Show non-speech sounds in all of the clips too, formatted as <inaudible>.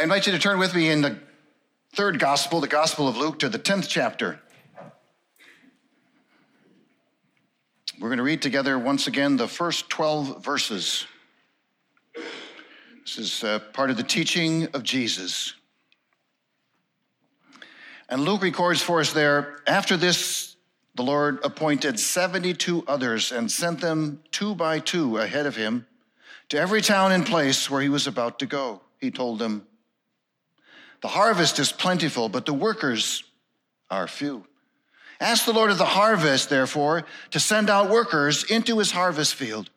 I invite you to turn with me in the third gospel, the Gospel of Luke, to the 10th chapter. We're going to read together once again the first 12 verses. This is uh, part of the teaching of Jesus. And Luke records for us there after this, the Lord appointed 72 others and sent them two by two ahead of him to every town and place where he was about to go. He told them, The harvest is plentiful, but the workers are few. Ask the Lord of the harvest, therefore, to send out workers into his harvest field.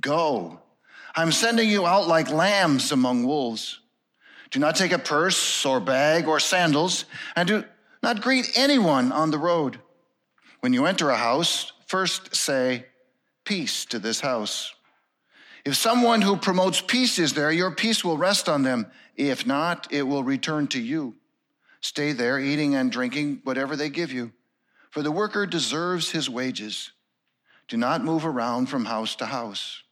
Go. I'm sending you out like lambs among wolves. Do not take a purse or bag or sandals, and do not greet anyone on the road. When you enter a house, first say, Peace to this house. If someone who promotes peace is there, your peace will rest on them. If not, it will return to you. Stay there, eating and drinking whatever they give you for the worker deserves his wages. Do not move around from house to house.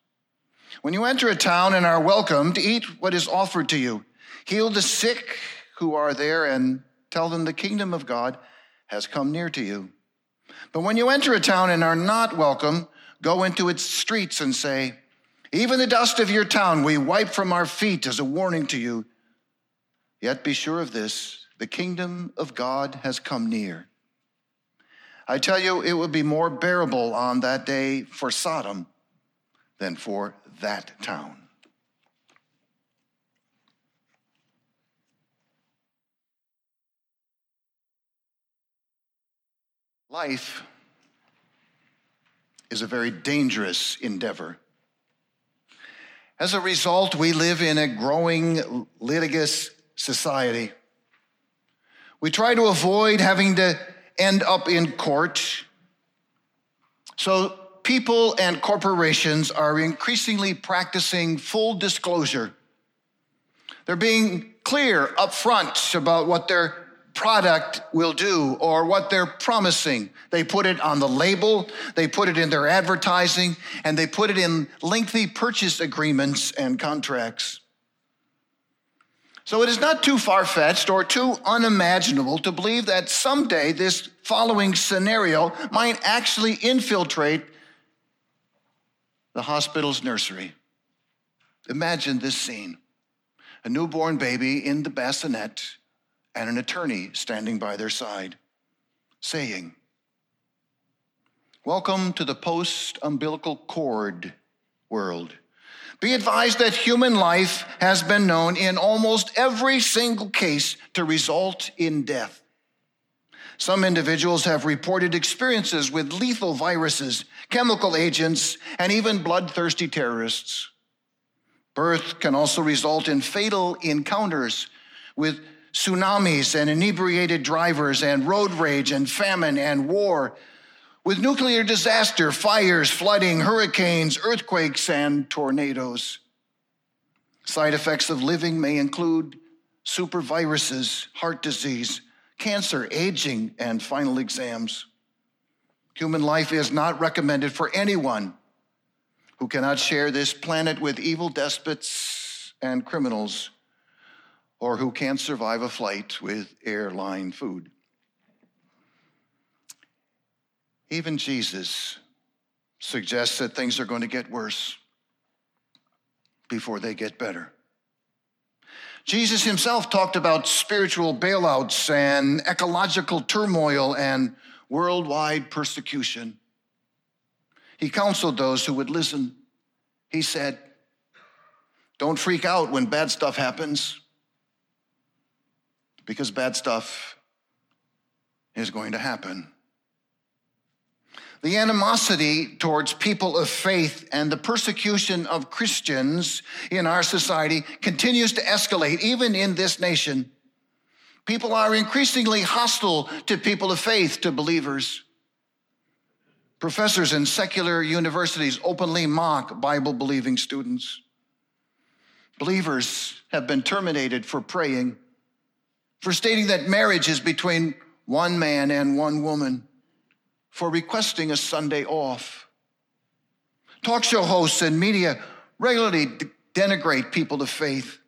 When you enter a town and are welcomed, eat what is offered to you. Heal the sick who are there and tell them the kingdom of God has come near to you. But when you enter a town and are not welcome, go into its streets and say, Even the dust of your town we wipe from our feet as a warning to you. Yet be sure of this the kingdom of God has come near. I tell you, it would be more bearable on that day for Sodom than for that town. Life is a very dangerous endeavor. As a result, we live in a growing litigious society. We try to avoid having to end up in court. So people and corporations are increasingly practicing full disclosure. They're being clear upfront about what their product will do or what they're promising. They put it on the label, they put it in their advertising, and they put it in lengthy purchase agreements and contracts. So it is not too far fetched or too unimaginable to believe that someday this following scenario might actually infiltrate the hospital's nursery. Imagine this scene a newborn baby in the bassinet and an attorney standing by their side, saying, Welcome to the post umbilical cord world. Be advised that human life has been known in almost every single case to result in death. Some individuals have reported experiences with lethal viruses, chemical agents, and even bloodthirsty terrorists. Birth can also result in fatal encounters with tsunamis and inebriated drivers and road rage and famine and war with nuclear disaster, fires, flooding, hurricanes, earthquakes, and tornadoes. Side effects of living may include superviruses, heart disease, cancer, aging, and final exams. Human life is not recommended for anyone who cannot share this planet with evil despots and criminals, or who can't survive a flight with airline food. Even Jesus suggests that things are going to get worse before they get better. Jesus himself talked about spiritual bailouts and ecological turmoil and worldwide persecution. He counseled those who would listen. He said, Don't freak out when bad stuff happens, because bad stuff is going to happen. The animosity towards people of faith and the persecution of Christians in our society continues to escalate, even in this nation. People are increasingly hostile to people of faith, to believers. Professors in secular universities openly mock Bible believing students. Believers have been terminated for praying, for stating that marriage is between one man and one woman for requesting a Sunday off. Talk show hosts and media regularly denigrate people of faith.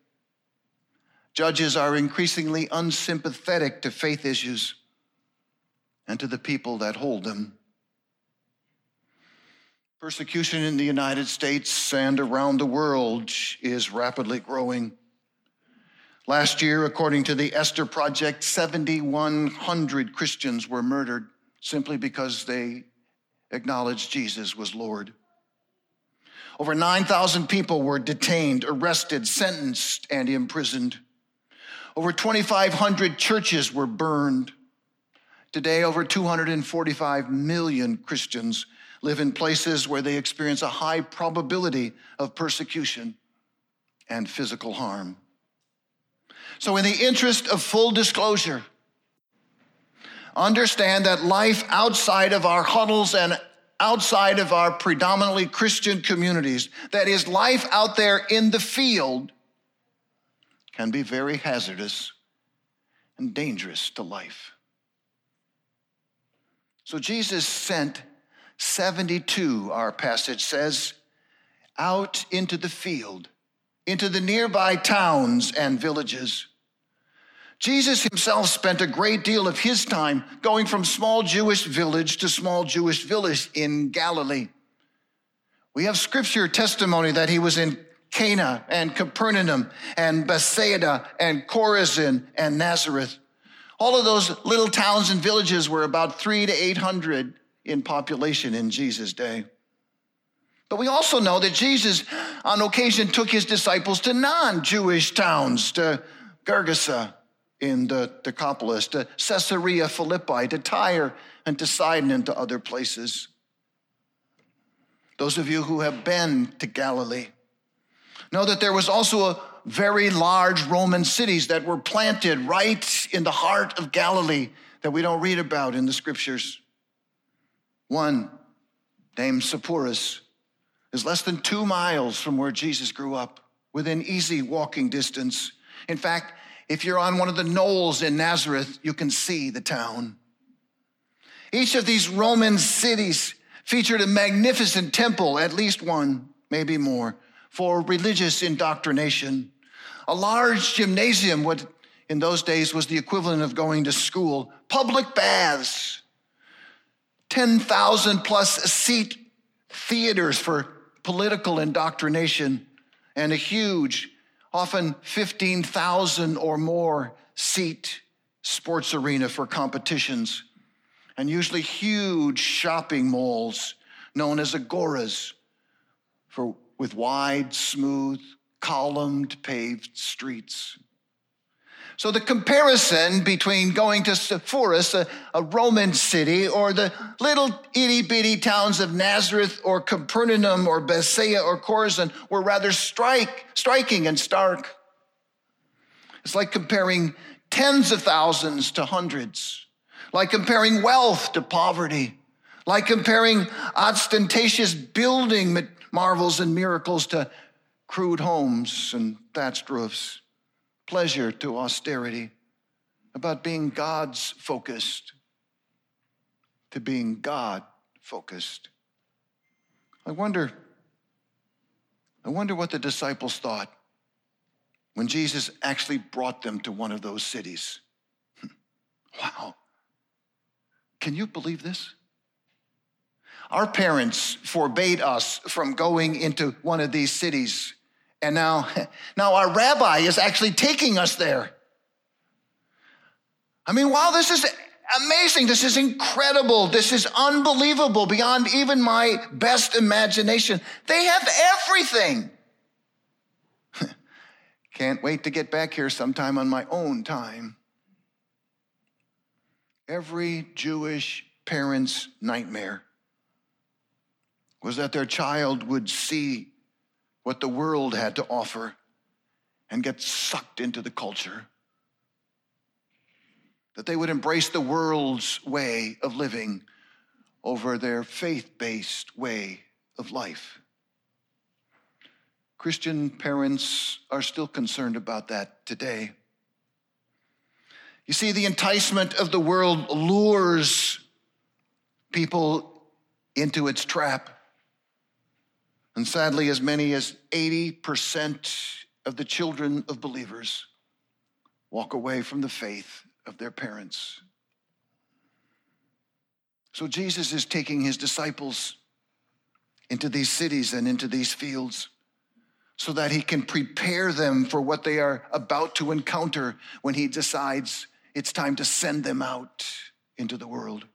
Judges are increasingly unsympathetic to faith issues and to the people that hold them. Persecution in the United States and around the world is rapidly growing. Last year, according to the Esther Project, 7,100 Christians were murdered simply because they acknowledged Jesus was Lord. Over 9,000 people were detained, arrested, sentenced, and imprisoned. Over 2,500 churches were burned. Today, over 245 million Christians live in places where they experience a high probability of persecution and physical harm. So, in the interest of full disclosure, understand that life outside of our huddles and outside of our predominantly Christian communities, that is, life out there in the field, can be very hazardous and dangerous to life. So, Jesus sent 72, our passage says, out into the field, into the nearby towns and villages. Jesus himself spent a great deal of his time going from small Jewish village to small Jewish village in Galilee. We have scripture testimony that he was in Cana and Capernaum and Bethsaida and Chorazin and Nazareth. All of those little towns and villages were about three to 800 in population in Jesus' day. But we also know that Jesus, on occasion, took his disciples to non Jewish towns, to Gergesa in the Decapolis, to Caesarea Philippi, to Tyre, and to Sidon, and to other places. Those of you who have been to Galilee know that there was also a very large Roman cities that were planted right in the heart of Galilee that we don't read about in the scriptures. One, named Sepphoris, is less than two miles from where Jesus grew up, within easy walking distance. In fact, if you're on one of the knolls in Nazareth, you can see the town. Each of these Roman cities featured a magnificent temple, at least one, maybe more, for religious indoctrination. A large gymnasium, what in those days was the equivalent of going to school, public baths, 10,000 plus seat theaters for political indoctrination, and a huge, often 15,000 or more seat sports arena for competitions, and usually huge shopping malls known as agoras for, with wide, smooth, columned, paved streets. So the comparison between going to Sepphoris, a, a, Roman city, or the little itty bitty towns of Nazareth or Capernaum or Bethsaida or Chorazin were rather strike, striking and stark. It's like comparing tens of thousands to hundreds, like comparing wealth to poverty, like comparing ostentatious building marvels and miracles to crude homes and thatched roofs pleasure to austerity, about being God's focused to being God focused. I wonder, I wonder what the disciples thought when Jesus actually brought them to one of those cities. Hmm. wow. Can you believe this? Our parents forbade us from going into one of these cities and now, <laughs> now our rabbi is actually taking us there. I mean, wow, this is amazing. This is incredible. This is unbelievable beyond even my best imagination. They have everything. <laughs> Can't wait to get back here sometime on my own time. Every Jewish parent's nightmare was that their child would see what the world had to offer and get sucked into the culture. That they would embrace the world's way of living over their faith based way of life. Christian parents are still concerned about that today. You see, the enticement of the world lures people into its trap. And sadly, as many as 80% of the children of believers walk away from the faith of their parents. So Jesus is taking his disciples into these cities and into these fields so that he can prepare them for what they are about to encounter when he decides it's time to send them out into the world.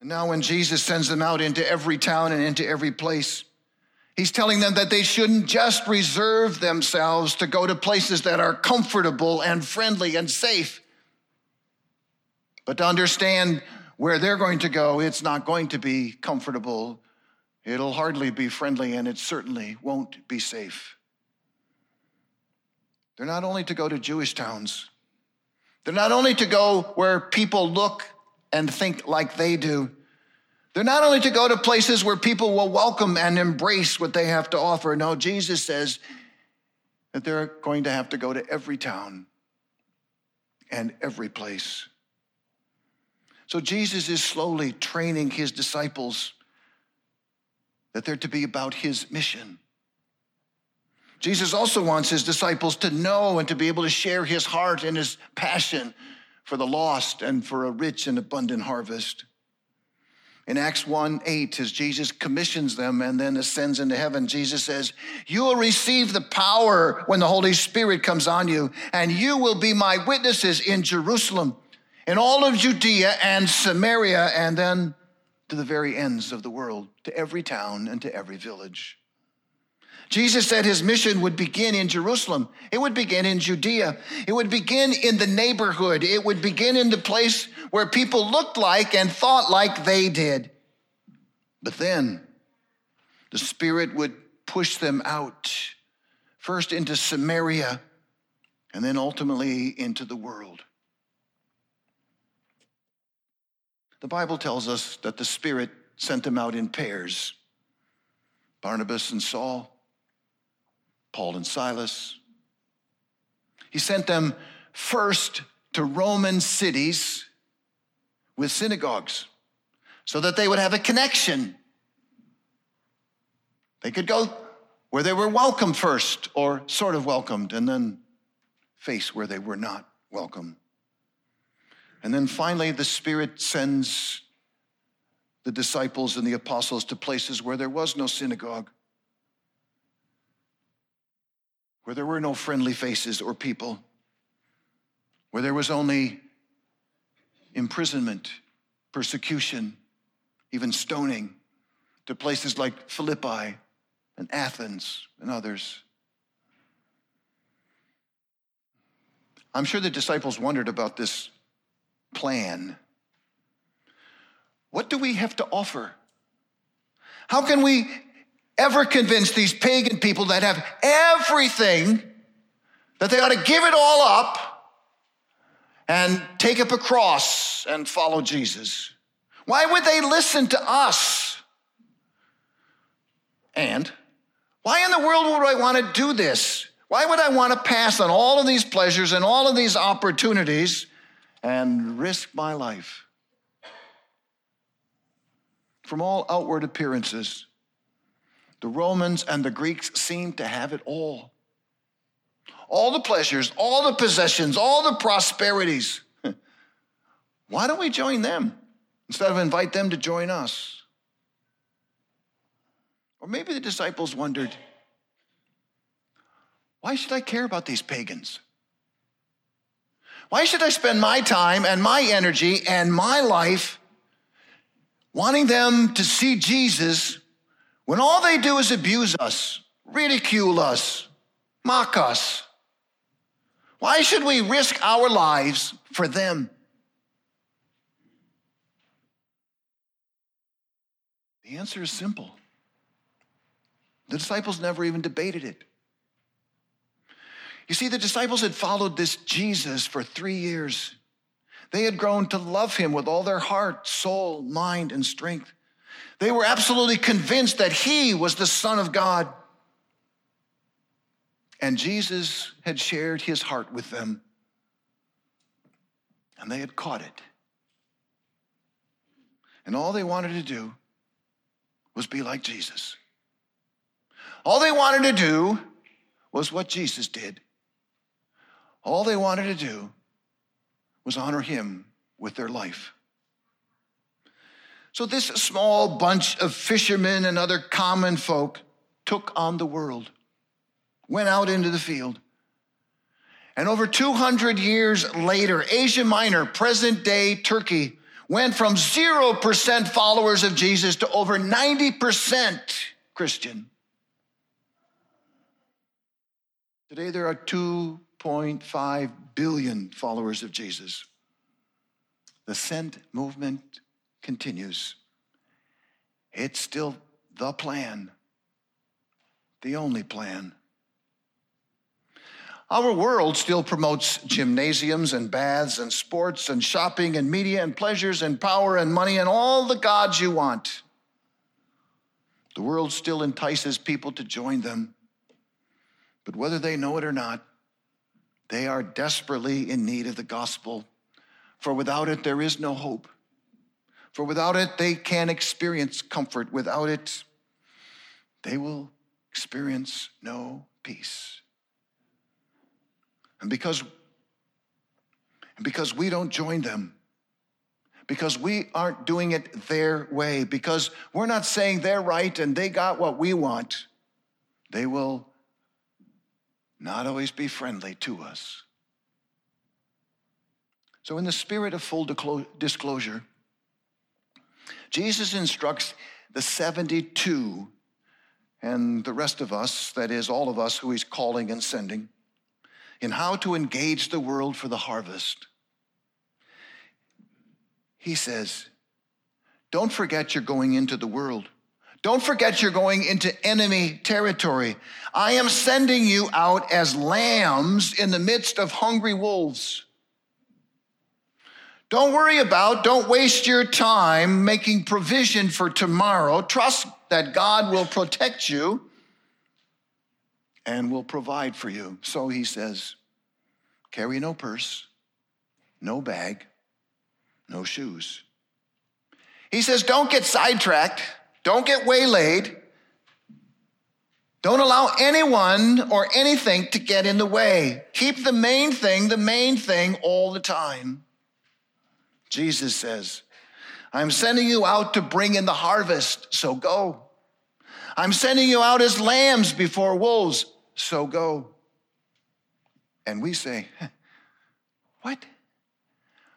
And now, when Jesus sends them out into every town and into every place, he's telling them that they shouldn't just reserve themselves to go to places that are comfortable and friendly and safe, but to understand where they're going to go, it's not going to be comfortable. It'll hardly be friendly, and it certainly won't be safe. They're not only to go to Jewish towns, they're not only to go where people look and think like they do. They're not only to go to places where people will welcome and embrace what they have to offer. No, Jesus says that they're going to have to go to every town and every place. So Jesus is slowly training his disciples that they're to be about his mission. Jesus also wants his disciples to know and to be able to share his heart and his passion for the lost and for a rich and abundant harvest. In Acts 1 8, as Jesus commissions them and then ascends into heaven, Jesus says, You will receive the power when the Holy Spirit comes on you, and you will be my witnesses in Jerusalem, in all of Judea and Samaria, and then to the very ends of the world, to every town and to every village. Jesus said his mission would begin in Jerusalem. It would begin in Judea. It would begin in the neighborhood. It would begin in the place where people looked like and thought like they did. But then the Spirit would push them out, first into Samaria, and then ultimately into the world. The Bible tells us that the Spirit sent them out in pairs Barnabas and Saul. Paul and Silas. He sent them first to Roman cities with synagogues so that they would have a connection. They could go where they were welcome first or sort of welcomed, and then face where they were not welcome. And then finally, the Spirit sends the disciples and the apostles to places where there was no synagogue where there were no friendly faces or people, where there was only imprisonment, persecution, even stoning, to places like Philippi and Athens and others. I'm sure the disciples wondered about this plan. What do we have to offer? How can we ever convince these pagan people that have everything that they ought to give it all up and take up a cross and follow Jesus? Why would they listen to us? And why in the world would I want to do this? Why would I want to pass on all of these pleasures and all of these opportunities and risk my life? From all outward appearances, the Romans and the Greeks seemed to have it all. All the pleasures, all the possessions, all the prosperities. <laughs> Why don't we join them instead of invite them to join us? Or maybe the disciples wondered, why should I care about these pagans? Why should I spend my time and my energy and my life wanting them to see Jesus when all they do is abuse us, ridicule us, mock us, why should we risk our lives for them? The answer is simple. The disciples never even debated it. You see, the disciples had followed this Jesus for three years. They had grown to love him with all their heart, soul, mind, and strength. They were absolutely convinced that he was the Son of God. And Jesus had shared his heart with them, and they had caught it. And all they wanted to do was be like Jesus. All they wanted to do was what Jesus did. All they wanted to do was honor him with their life. So, this small bunch of fishermen and other common folk took on the world, went out into the field. And over 200 years later, Asia Minor, present day Turkey, went from 0% followers of Jesus to over 90% Christian. Today, there are 2.5 billion followers of Jesus. The sent movement continues. It's still the plan, the only plan. Our world still promotes gymnasiums and baths and sports and shopping and media and pleasures and power and money and all the gods you want. The world still entices people to join them. But whether they know it or not, they are desperately in need of the gospel. For without it, there is no hope. For without it, they can't experience comfort. Without it, they will experience no peace. And because, and because we don't join them, because we aren't doing it their way, because we're not saying they're right and they got what we want, they will not always be friendly to us. So, in the spirit of full disclosure, Jesus instructs the 72 and the rest of us, that is, all of us who he's calling and sending, in how to engage the world for the harvest. He says, Don't forget you're going into the world. Don't forget you're going into enemy territory. I am sending you out as lambs in the midst of hungry wolves. Don't worry about, don't waste your time making provision for tomorrow. Trust that God will protect you and will provide for you. So he says, carry no purse, no bag, no shoes. He says, don't get sidetracked, don't get waylaid. Don't allow anyone or anything to get in the way. Keep the main thing the main thing all the time. Jesus says, I'm sending you out to bring in the harvest, so go. I'm sending you out as lambs before wolves, so go. And we say, <laughs> What?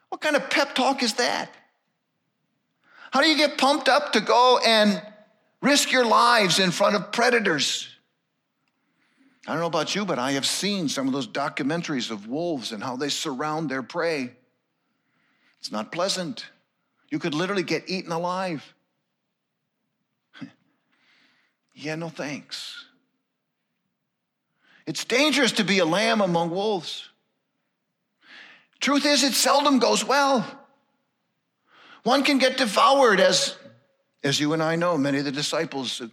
What kind of pep talk is that? How do you get pumped up to go and risk your lives in front of predators? I don't know about you, but I have seen some of those documentaries of wolves and how they surround their prey. It's not pleasant. You could literally get eaten alive. <laughs> yeah, no thanks. It's dangerous to be a lamb among wolves. Truth is, it seldom goes well. One can get devoured, as, as you and I know, many of the disciples of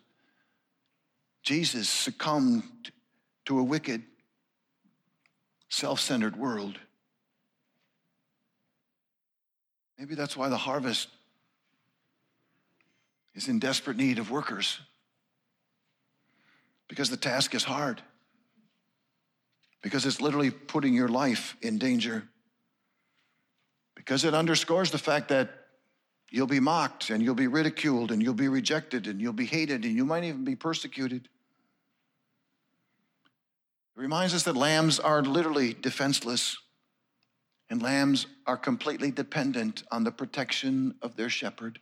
Jesus succumbed to a wicked, self centered world. Maybe that's why the harvest is in desperate need of workers. Because the task is hard. Because it's literally putting your life in danger. Because it underscores the fact that you'll be mocked and you'll be ridiculed and you'll be rejected and you'll be hated and you might even be persecuted. It reminds us that lambs are literally defenseless. And lambs are completely dependent on the protection of their shepherd.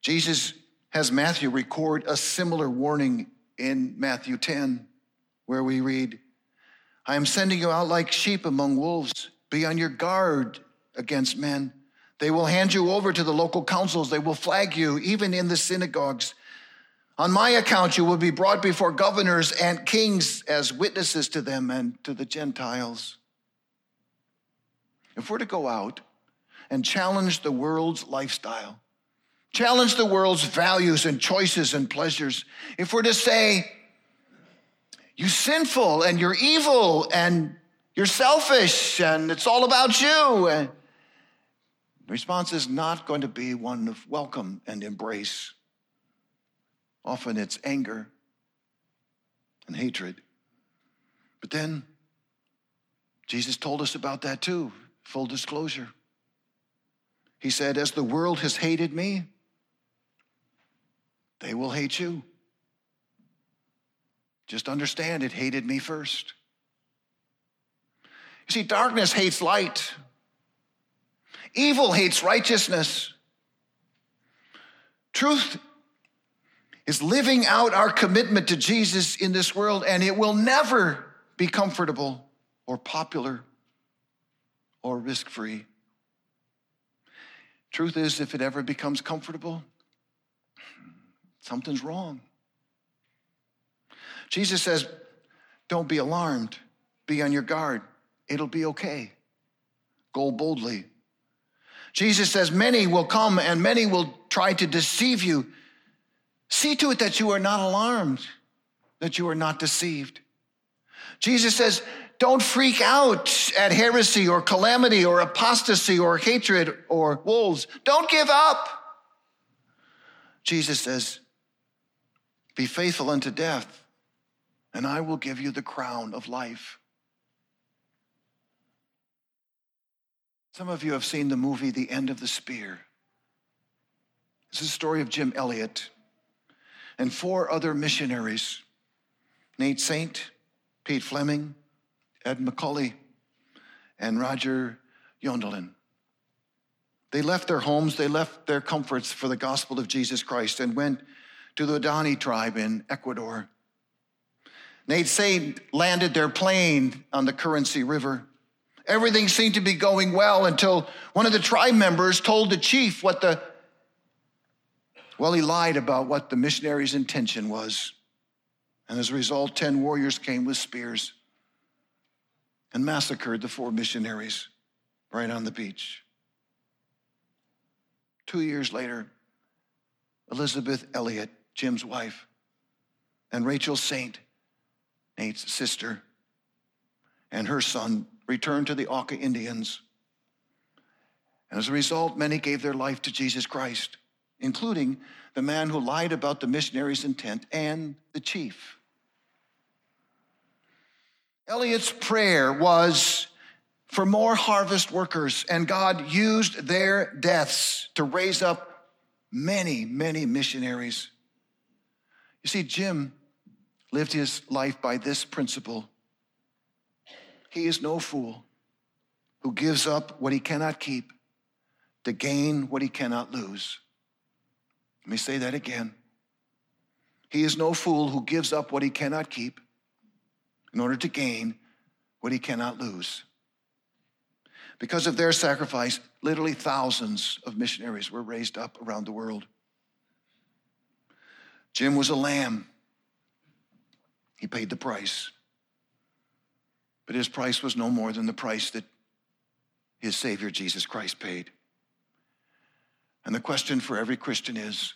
Jesus has Matthew record a similar warning in Matthew 10, where we read, I am sending you out like sheep among wolves. Be on your guard against men. They will hand you over to the local councils. They will flag you, even in the synagogues. On my account, you will be brought before governors and kings as witnesses to them and to the Gentiles. If we're to go out and challenge the world's lifestyle, challenge the world's values and choices and pleasures, if we're to say, you're sinful and you're evil and you're selfish and it's all about you, and the response is not going to be one of welcome and embrace. Often it's anger and hatred. But then Jesus told us about that too, full disclosure. He said, As the world has hated me, they will hate you. Just understand it hated me first. You see, darkness hates light, evil hates righteousness. Truth is living out our commitment to Jesus in this world, and it will never be comfortable or popular or risk free. Truth is, if it ever becomes comfortable, something's wrong. Jesus says, Don't be alarmed, be on your guard. It'll be okay. Go boldly. Jesus says, Many will come and many will try to deceive you. See to it that you are not alarmed, that you are not deceived. Jesus says, don't freak out at heresy or calamity or apostasy or hatred or wolves. Don't give up. Jesus says, Be faithful unto death, and I will give you the crown of life. Some of you have seen the movie The End of the Spear. It's the story of Jim Elliot and four other missionaries Nate Saint, Pete Fleming, Ed McCully, and Roger Youderian. They left their homes, they left their comforts for the gospel of Jesus Christ and went to the Dani tribe in Ecuador. Nate Saint landed their plane on the Curaray River. Everything seemed to be going well until one of the tribe members told the chief what the, well, he lied about what the missionary's intention was. And as a result, 10 warriors came with spears and massacred the four missionaries right on the beach. Two years later, Elizabeth Elliot, Jim's wife, and Rachel Saint, Nate's sister, and her son returned to the Auca Indians. And as a result, many gave their life to Jesus Christ, including the man who lied about the missionary's intent and the chief. Elliot's prayer was for more harvest workers, and God used their deaths to raise up many, many missionaries. You see, Jim lived his life by this principle He is no fool who gives up what he cannot keep to gain what he cannot lose. Let me say that again. He is no fool who gives up what he cannot keep in order to gain what he cannot lose. Because of their sacrifice, literally thousands of missionaries were raised up around the world. Jim was a lamb. He paid the price. But his price was no more than the price that his Savior Jesus Christ paid. And the question for every Christian is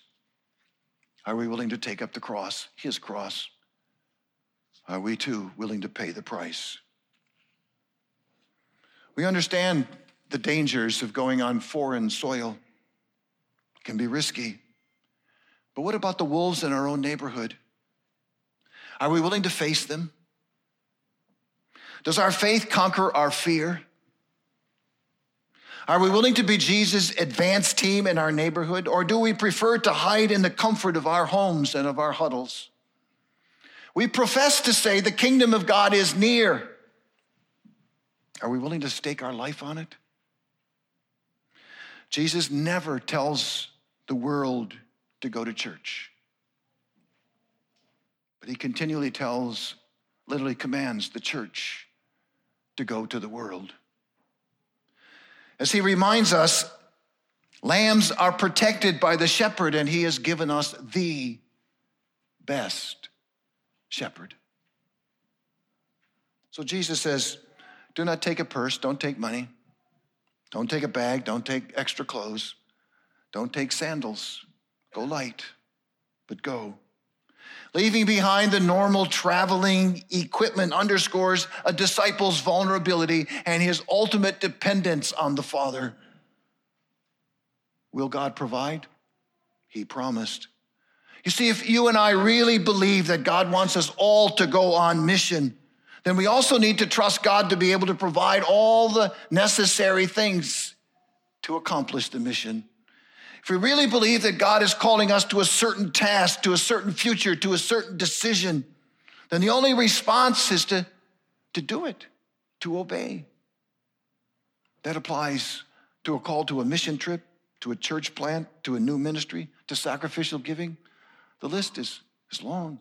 are we willing to take up the cross, his cross? Are we too willing to pay the price? We understand the dangers of going on foreign soil. It can be risky. But what about the wolves in our own neighborhood? Are we willing to face them? Does our faith conquer our fear? Are we willing to be Jesus' advance team in our neighborhood, or do we prefer to hide in the comfort of our homes and of our huddles? We profess to say the kingdom of God is near. Are we willing to stake our life on it? Jesus never tells the world to go to church, but he continually tells, literally commands the church to go to the world. As he reminds us, lambs are protected by the shepherd, and he has given us the best shepherd. So Jesus says, Do not take a purse, don't take money, don't take a bag, don't take extra clothes, don't take sandals. Go light, but go. Leaving behind the normal traveling equipment underscores a disciple's vulnerability and his ultimate dependence on the Father. Will God provide? He promised. You see, if you and I really believe that God wants us all to go on mission, then we also need to trust God to be able to provide all the necessary things to accomplish the mission. If we really believe that God is calling us to a certain task, to a certain future, to a certain decision, then the only response is to, to do it, to obey. That applies to a call to a mission trip, to a church plant, to a new ministry, to sacrificial giving. The list is, is long.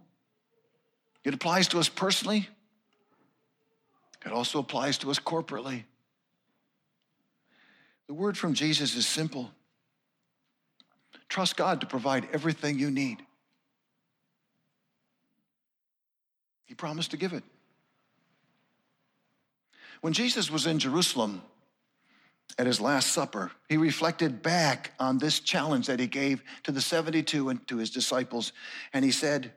It applies to us personally, it also applies to us corporately. The word from Jesus is simple trust God to provide everything you need. He promised to give it. When Jesus was in Jerusalem at his Last Supper, he reflected back on this challenge that he gave to the 72 and to his disciples. And he said,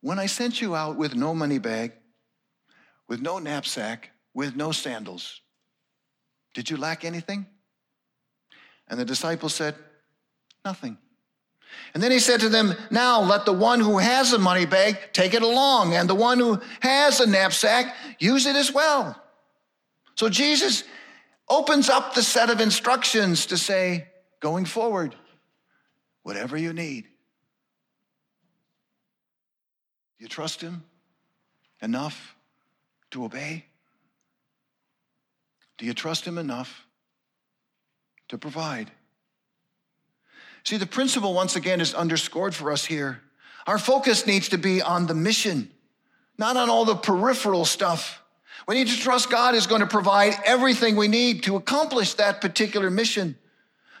When I sent you out with no money bag, with no knapsack, with no sandals. Did you lack anything? And the disciples said, Nothing. And then he said to them, Now let the one who has a money bag take it along, and the one who has a knapsack use it as well. So Jesus opens up the set of instructions to say, going forward, whatever you need. You trust him enough to obey? Do you trust Him enough to provide? See, the principle, once again, is underscored for us here. Our focus needs to be on the mission, not on all the peripheral stuff. We need to trust God is going to provide everything we need to accomplish that particular mission.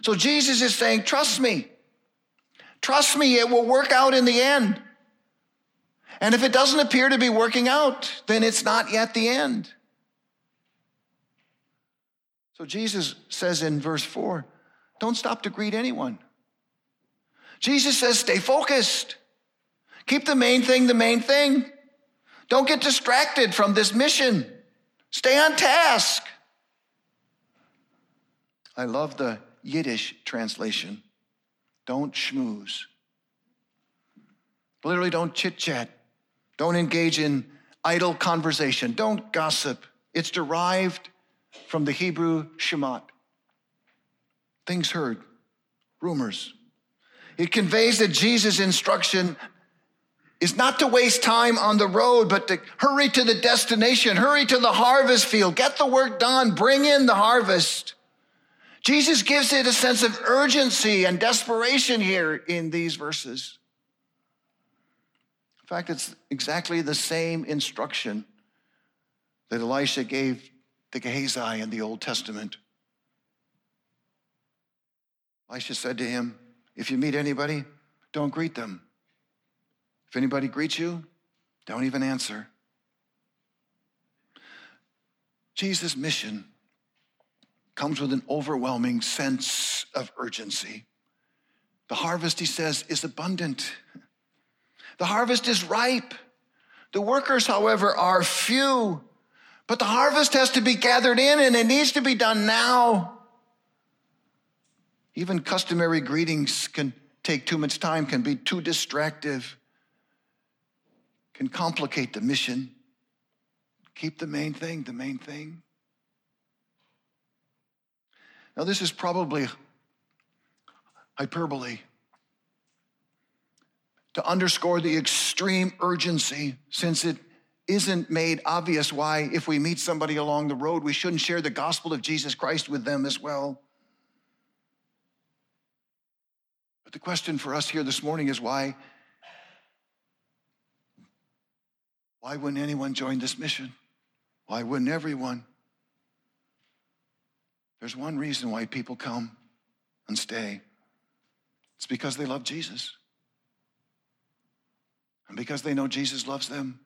So Jesus is saying, Trust me. Trust me, it will work out in the end. And if it doesn't appear to be working out, then it's not yet the end. So Jesus says in verse 4 don't stop to greet anyone. Jesus says, stay focused. Keep the main thing the main thing. Don't get distracted from this mission. Stay on task. I love the Yiddish translation. Don't schmooze. Literally, don't chit chat. Don't engage in idle conversation. Don't gossip. It's derived from the Hebrew shemat. Things heard, rumors. It conveys that Jesus' instruction is not to waste time on the road, but to hurry to the destination, hurry to the harvest field, get the work done, bring in the harvest. Jesus gives it a sense of urgency and desperation here in these verses. In fact, it's exactly the same instruction that Elisha gave to Gehazi in the Old Testament. Elisha said to him, If you meet anybody, don't greet them. If anybody greets you, don't even answer. Jesus' mission comes with an overwhelming sense of urgency. The harvest, he says, is abundant. The harvest is ripe. The workers, however, are few. But the harvest has to be gathered in and it needs to be done now. Even customary greetings can take too much time, can be too distractive, can complicate the mission. Keep the main thing the main thing. Now, this is probably hyperbole to underscore the extreme urgency since it isn't made obvious why, if we meet somebody along the road, we shouldn't share the gospel of Jesus Christ with them as well. But the question for us here this morning is why? Why wouldn't anyone join this mission? Why wouldn't everyone? There's one reason why people come and stay. It's because they love Jesus and because they know Jesus loves them,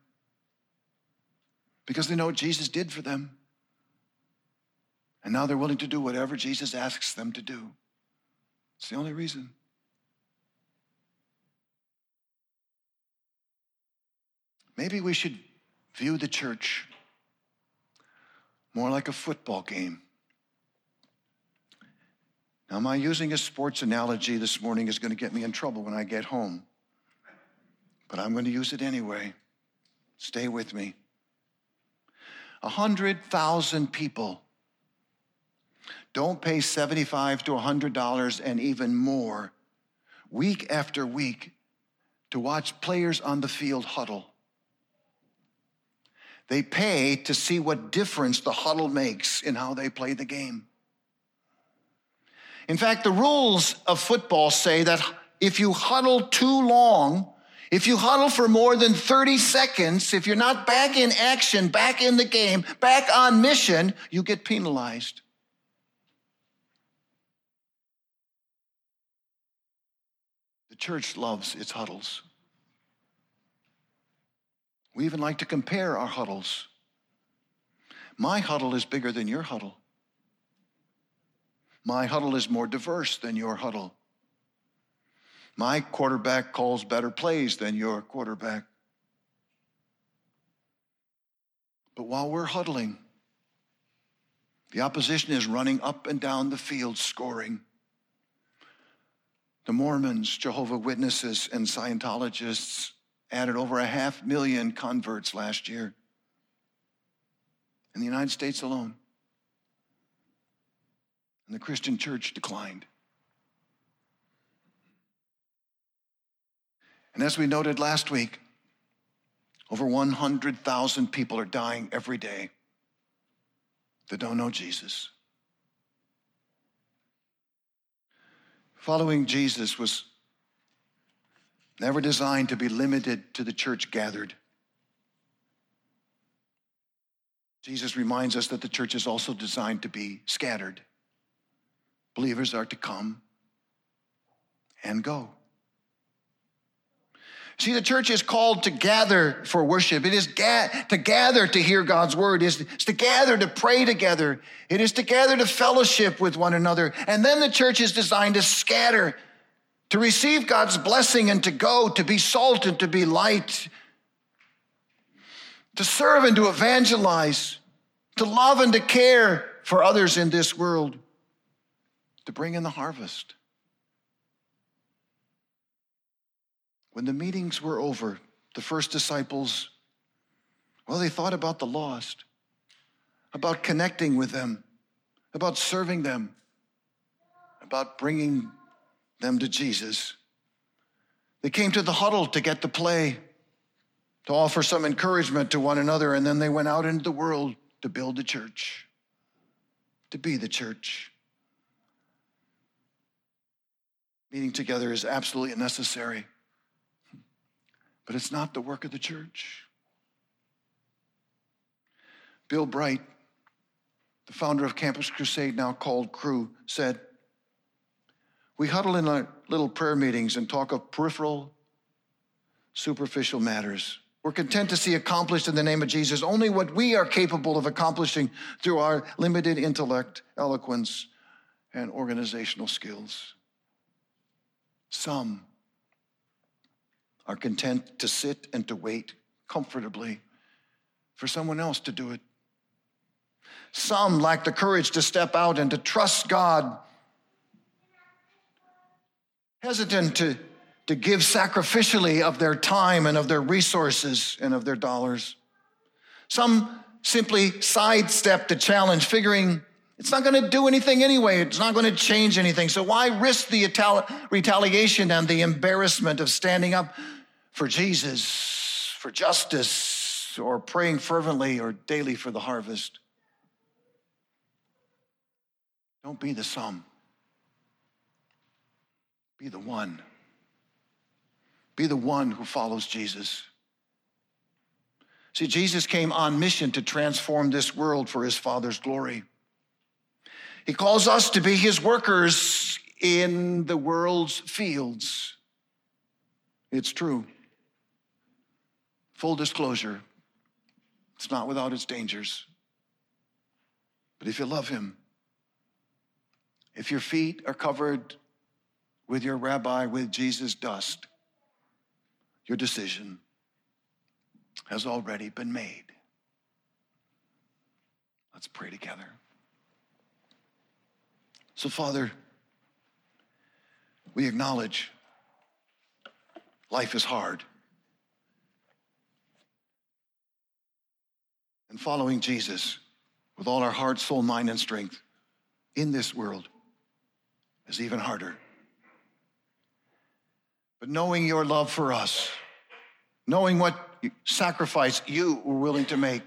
because they know what Jesus did for them. And now they're willing to do whatever Jesus asks them to do. It's the only reason. Maybe we should view the church more like a football game. Now, my using a sports analogy this morning is going to get me in trouble when I get home but I'm going to use it anyway. Stay with me. A 100,000 people don't pay 75 to $100 and even more week after week to watch players on the field huddle. They pay to see what difference the huddle makes in how they play the game. In fact, the rules of football say that if you huddle too long, if you huddle for more than 30 seconds, if you're not back in action, back in the game, back on mission, you get penalized. The church loves its huddles. We even like to compare our huddles. My huddle is bigger than your huddle. My huddle is more diverse than your huddle. My quarterback calls better plays than your quarterback. But while we're huddling, the opposition is running up and down the field scoring. The Mormons, Jehovah Witnesses, and Scientologists added over a half million converts last year in the United States alone. And the Christian church declined. And as we noted last week, over 100,000 people are dying every day that don't know Jesus. Following Jesus was never designed to be limited to the church gathered. Jesus reminds us that the church is also designed to be scattered. Believers are to come and go. See, the church is called to gather for worship. It is ga- to gather to hear God's word. It is it's to gather to pray together. It is to gather to fellowship with one another. And then the church is designed to scatter, to receive God's blessing and to go, to be salt and to be light, to serve and to evangelize, to love and to care for others in this world, to bring in the harvest. When the meetings were over, the first disciples, well, they thought about the lost, about connecting with them, about serving them, about bringing them to Jesus. They came to the huddle to get the play, to offer some encouragement to one another, and then they went out into the world to build the church, to be the church. Meeting together is absolutely necessary but it's not the work of the church. Bill Bright, the founder of Campus Crusade, now called Cru, said, We huddle in our little prayer meetings and talk of peripheral, superficial matters. We're content to see accomplished in the name of Jesus only what we are capable of accomplishing through our limited intellect, eloquence, and organizational skills. Some are content to sit and to wait comfortably for someone else to do it. Some lack the courage to step out and to trust God, hesitant to, to give sacrificially of their time and of their resources and of their dollars. Some simply sidestep the challenge, figuring it's not going to do anything anyway. It's not going to change anything. So why risk the retaliation and the embarrassment of standing up for Jesus, for justice, or praying fervently or daily for the harvest? Don't be the some. Be the one. Be the one who follows Jesus. See, Jesus came on mission to transform this world for his Father's glory. He calls us to be his workers in the world's fields. It's true. Full disclosure, it's not without its dangers. But if you love him, if your feet are covered with your rabbi, with Jesus' dust, your decision has already been made. Let's pray together. So, Father, we acknowledge life is hard. And following Jesus with all our heart, soul, mind, and strength in this world is even harder. But knowing your love for us, knowing what sacrifice you were willing to make,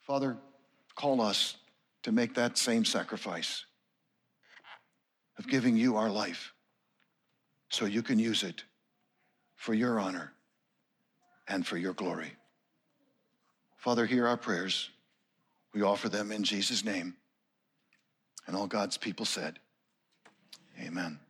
Father, call us to make that same sacrifice of giving you our life so you can use it for your honor and for your glory. Father, hear our prayers. We offer them in Jesus' name. And all God's people said, Amen.